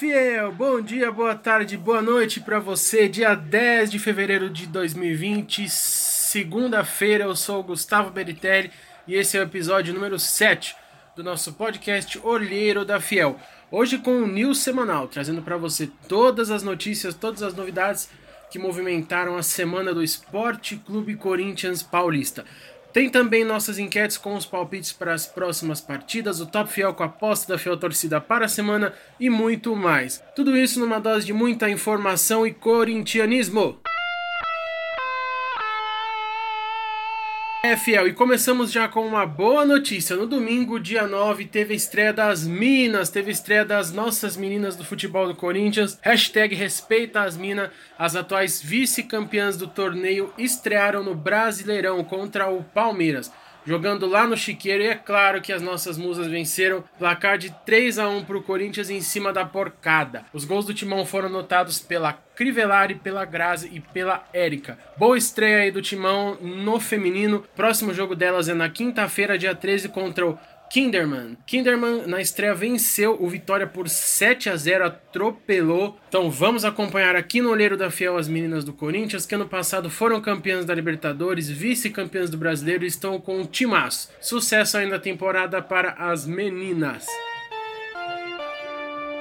fiel! Bom dia, boa tarde, boa noite para você. Dia 10 de fevereiro de 2020, segunda-feira. Eu sou o Gustavo Beritelli e esse é o episódio número 7 do nosso podcast Olheiro da Fiel. Hoje com o News Semanal, trazendo para você todas as notícias, todas as novidades que movimentaram a semana do Esporte Clube Corinthians Paulista. Tem também nossas enquetes com os palpites para as próximas partidas, o Top Fiel com a aposta da Fiel Torcida para a semana e muito mais. Tudo isso numa dose de muita informação e corintianismo. É, fiel, e começamos já com uma boa notícia. No domingo, dia 9, teve a estreia das Minas, teve a estreia das nossas meninas do futebol do Corinthians. Hashtag respeita as Minas. As atuais vice-campeãs do torneio estrearam no Brasileirão contra o Palmeiras jogando lá no Chiqueiro. E é claro que as nossas musas venceram placar de 3 a 1 para o Corinthians em cima da porcada. Os gols do Timão foram notados pela Crivellari, pela Grazi e pela Érica. Boa estreia aí do Timão no feminino. Próximo jogo delas é na quinta-feira, dia 13, contra o Kinderman. Kinderman na estreia venceu o Vitória por 7 a 0, atropelou. Então vamos acompanhar aqui no Olheiro da Fiel as meninas do Corinthians, que ano passado foram campeãs da Libertadores, vice-campeãs do Brasileiro e estão com um timaço. Sucesso ainda na temporada para as meninas.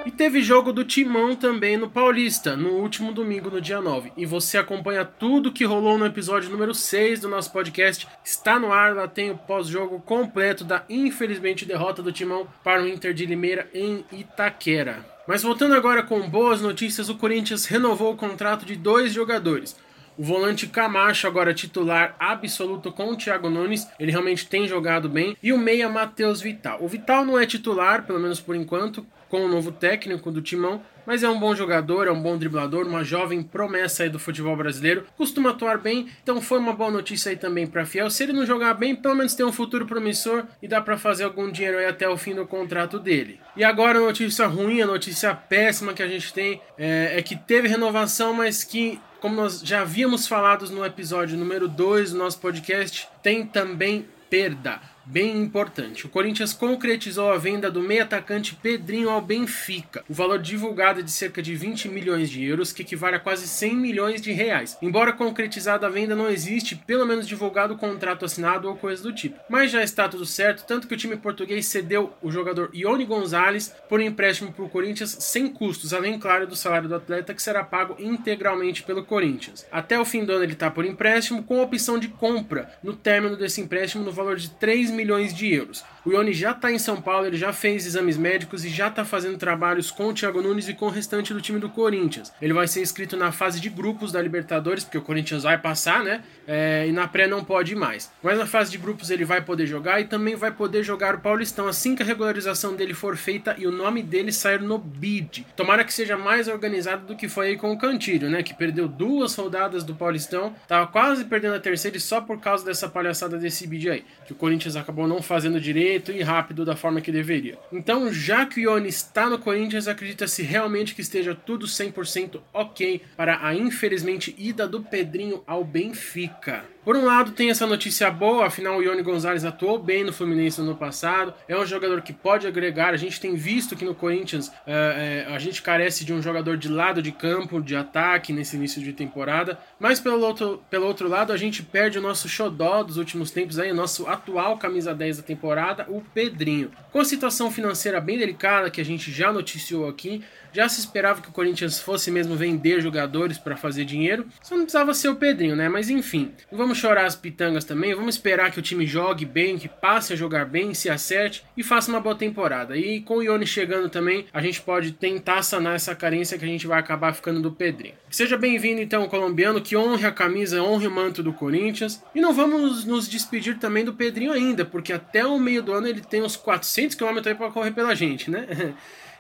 E teve jogo do Timão também no Paulista, no último domingo, no dia 9. E você acompanha tudo que rolou no episódio número 6 do nosso podcast. Está no ar, lá tem o pós-jogo completo da infelizmente derrota do Timão para o Inter de Limeira em Itaquera. Mas voltando agora com boas notícias, o Corinthians renovou o contrato de dois jogadores. O volante Camacho, agora titular absoluto com o Thiago Nunes, ele realmente tem jogado bem. E o meia Matheus Vital. O Vital não é titular, pelo menos por enquanto, com o novo técnico do Timão, mas é um bom jogador, é um bom driblador, uma jovem promessa aí do futebol brasileiro, costuma atuar bem, então foi uma boa notícia aí também para Fiel. Se ele não jogar bem, pelo menos tem um futuro promissor e dá para fazer algum dinheiro aí até o fim do contrato dele. E agora a notícia ruim, a notícia péssima que a gente tem é, é que teve renovação, mas que como nós já havíamos falado no episódio número 2 do nosso podcast, tem também perda bem importante. O Corinthians concretizou a venda do meio atacante Pedrinho ao Benfica. O valor divulgado é de cerca de 20 milhões de euros, que equivale a quase 100 milhões de reais. Embora concretizada a venda, não existe, pelo menos divulgado o contrato assinado ou coisa do tipo. Mas já está tudo certo, tanto que o time português cedeu o jogador Ione Gonzalez por um empréstimo para o Corinthians sem custos, além, claro, do salário do atleta que será pago integralmente pelo Corinthians. Até o fim do ano ele está por empréstimo, com opção de compra no término desse empréstimo no valor de 3 milhões de euros. O Ione já está em São Paulo, ele já fez exames médicos e já está fazendo trabalhos com o Thiago Nunes e com o restante do time do Corinthians. Ele vai ser inscrito na fase de grupos da Libertadores, porque o Corinthians vai passar, né? É, e na pré não pode mais. Mas na fase de grupos ele vai poder jogar e também vai poder jogar o Paulistão assim que a regularização dele for feita e o nome dele sair no bid. Tomara que seja mais organizado do que foi aí com o Cantilho, né? Que perdeu duas rodadas do Paulistão, tava quase perdendo a terceira e só por causa dessa palhaçada desse bid aí. Que o Corinthians acabou não fazendo direito e rápido da forma que deveria. Então, já que o Ione está no Corinthians, acredita-se realmente que esteja tudo 100% ok para a infelizmente ida do Pedrinho ao Benfica. Por um lado, tem essa notícia boa, afinal o Ione Gonzalez atuou bem no Fluminense no ano passado, é um jogador que pode agregar. A gente tem visto que no Corinthians é, é, a gente carece de um jogador de lado de campo, de ataque nesse início de temporada, mas pelo outro, pelo outro lado, a gente perde o nosso xodó dos últimos tempos, aí, o nosso atual camisa 10 da temporada, o Pedrinho. Com a situação financeira bem delicada que a gente já noticiou aqui, já se esperava que o Corinthians fosse mesmo vender jogadores para fazer dinheiro, só não precisava ser o Pedrinho, né? Mas enfim, vamos chorar as pitangas também, vamos esperar que o time jogue bem, que passe a jogar bem, se acerte e faça uma boa temporada. E com o Ione chegando também, a gente pode tentar sanar essa carência que a gente vai acabar ficando do Pedrinho. Seja bem-vindo então, colombiano, que honre a camisa, honre o manto do Corinthians. E não vamos nos despedir também do Pedrinho ainda, porque até o meio do ano ele tem uns 400 km para correr pela gente, né?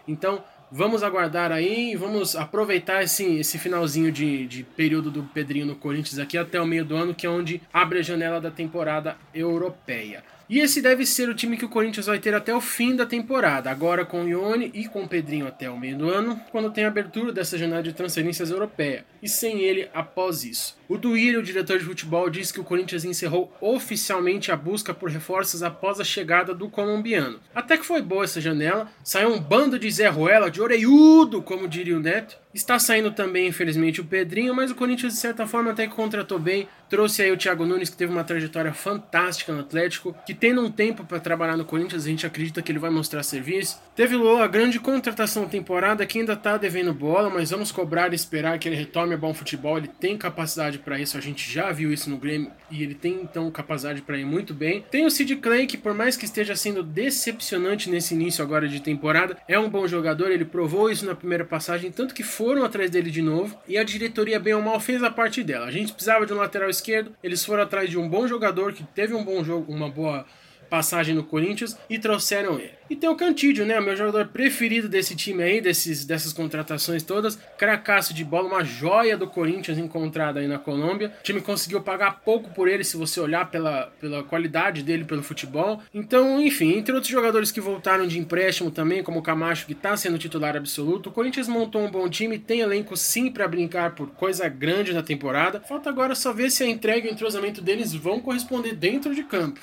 Então, Vamos aguardar aí, vamos aproveitar esse, esse finalzinho de, de período do Pedrinho no Corinthians aqui até o meio do ano, que é onde abre a janela da temporada europeia. E esse deve ser o time que o Corinthians vai ter até o fim da temporada, agora com o Ione e com o Pedrinho até o meio do ano, quando tem a abertura dessa janela de transferências europeia, e sem ele após isso. O Duírio, o diretor de futebol, disse que o Corinthians encerrou oficialmente a busca por reforços após a chegada do colombiano. Até que foi boa essa janela, saiu um bando de Zé Ruela, de oreiudo, como diria o Neto. Está saindo também, infelizmente, o Pedrinho, mas o Corinthians, de certa forma, até que contratou bem. Trouxe aí o Thiago Nunes, que teve uma trajetória fantástica no Atlético, que tendo um tempo para trabalhar no Corinthians, a gente acredita que ele vai mostrar serviço. Teve a grande contratação da temporada, que ainda está devendo bola, mas vamos cobrar e esperar que ele retome a bom futebol. Ele tem capacidade para isso, a gente já viu isso no Grêmio, e ele tem então capacidade para ir muito bem. Tem o Sid Clay, que por mais que esteja sendo decepcionante nesse início agora de temporada, é um bom jogador, ele provou isso na primeira passagem, tanto que foram atrás dele de novo e a diretoria, bem ou mal, fez a parte dela. A gente precisava de um lateral esquerdo, eles foram atrás de um bom jogador que teve um bom jogo, uma boa passagem no Corinthians e trouxeram ele. E tem o Cantídio, né? O meu jogador preferido desse time aí, desses, dessas contratações todas. Cracaço de bola, uma joia do Corinthians encontrada aí na Colômbia. O time conseguiu pagar pouco por ele, se você olhar pela, pela qualidade dele pelo futebol. Então, enfim, entre outros jogadores que voltaram de empréstimo também, como o Camacho, que está sendo titular absoluto, o Corinthians montou um bom time, tem elenco sim para brincar por coisa grande na temporada. Falta agora só ver se a entrega e o entrosamento deles vão corresponder dentro de campo.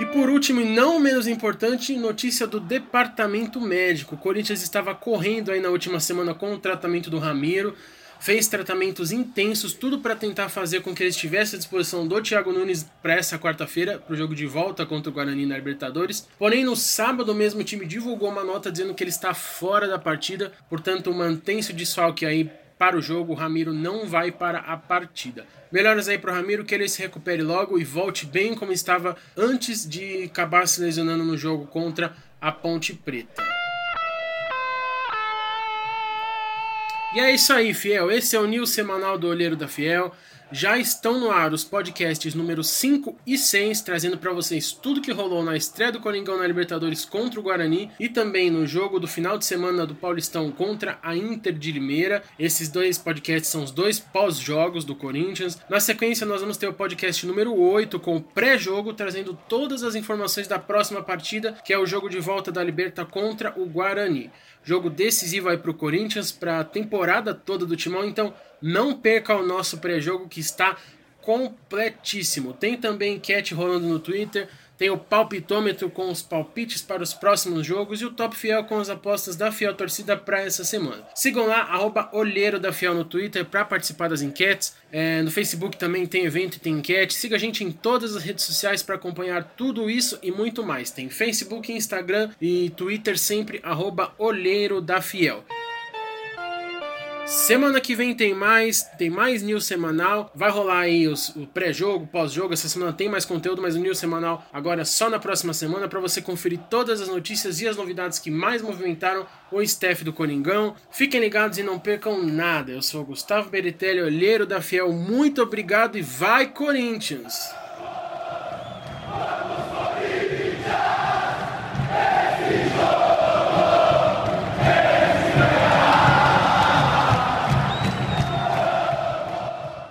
E por último, e não menos importante, notícia do departamento médico. O Corinthians estava correndo aí na última semana com o tratamento do Ramiro, fez tratamentos intensos, tudo para tentar fazer com que ele estivesse à disposição do Thiago Nunes para essa quarta-feira, para o jogo de volta contra o Guarani na Libertadores. Porém, no sábado mesmo o time divulgou uma nota dizendo que ele está fora da partida, portanto mantém-se o desfalque aí para o jogo, o Ramiro não vai para a partida. Melhoras aí para o Ramiro, que ele se recupere logo e volte bem como estava antes de acabar se lesionando no jogo contra a Ponte Preta. E é isso aí, Fiel. Esse é o News Semanal do Olheiro da Fiel. Já estão no ar os podcasts número 5 e 6, trazendo para vocês tudo que rolou na estreia do Coringão na Libertadores contra o Guarani e também no jogo do final de semana do Paulistão contra a Inter de Limeira. Esses dois podcasts são os dois pós-jogos do Corinthians. Na sequência, nós vamos ter o podcast número 8 com o pré-jogo, trazendo todas as informações da próxima partida, que é o jogo de volta da Liberta contra o Guarani. Jogo decisivo aí para o Corinthians, para a temporada toda do Timão. Então, não perca o nosso pré-jogo que está completíssimo. Tem também enquete rolando no Twitter. Tem o palpitômetro com os palpites para os próximos jogos e o Top Fiel com as apostas da Fiel Torcida para essa semana. Sigam lá, arroba Olheiro da Fiel no Twitter para participar das enquetes. É, no Facebook também tem evento e tem enquete. Siga a gente em todas as redes sociais para acompanhar tudo isso e muito mais. Tem Facebook, Instagram e Twitter sempre, arroba Olheiro da Fiel. Semana que vem tem mais, tem mais news semanal. Vai rolar aí os, o pré-jogo, pós-jogo. Essa semana tem mais conteúdo, mas o news semanal agora é só na próxima semana para você conferir todas as notícias e as novidades que mais movimentaram o staff do Coringão. Fiquem ligados e não percam nada. Eu sou Gustavo Beritelli, olheiro da Fiel. Muito obrigado e vai Corinthians!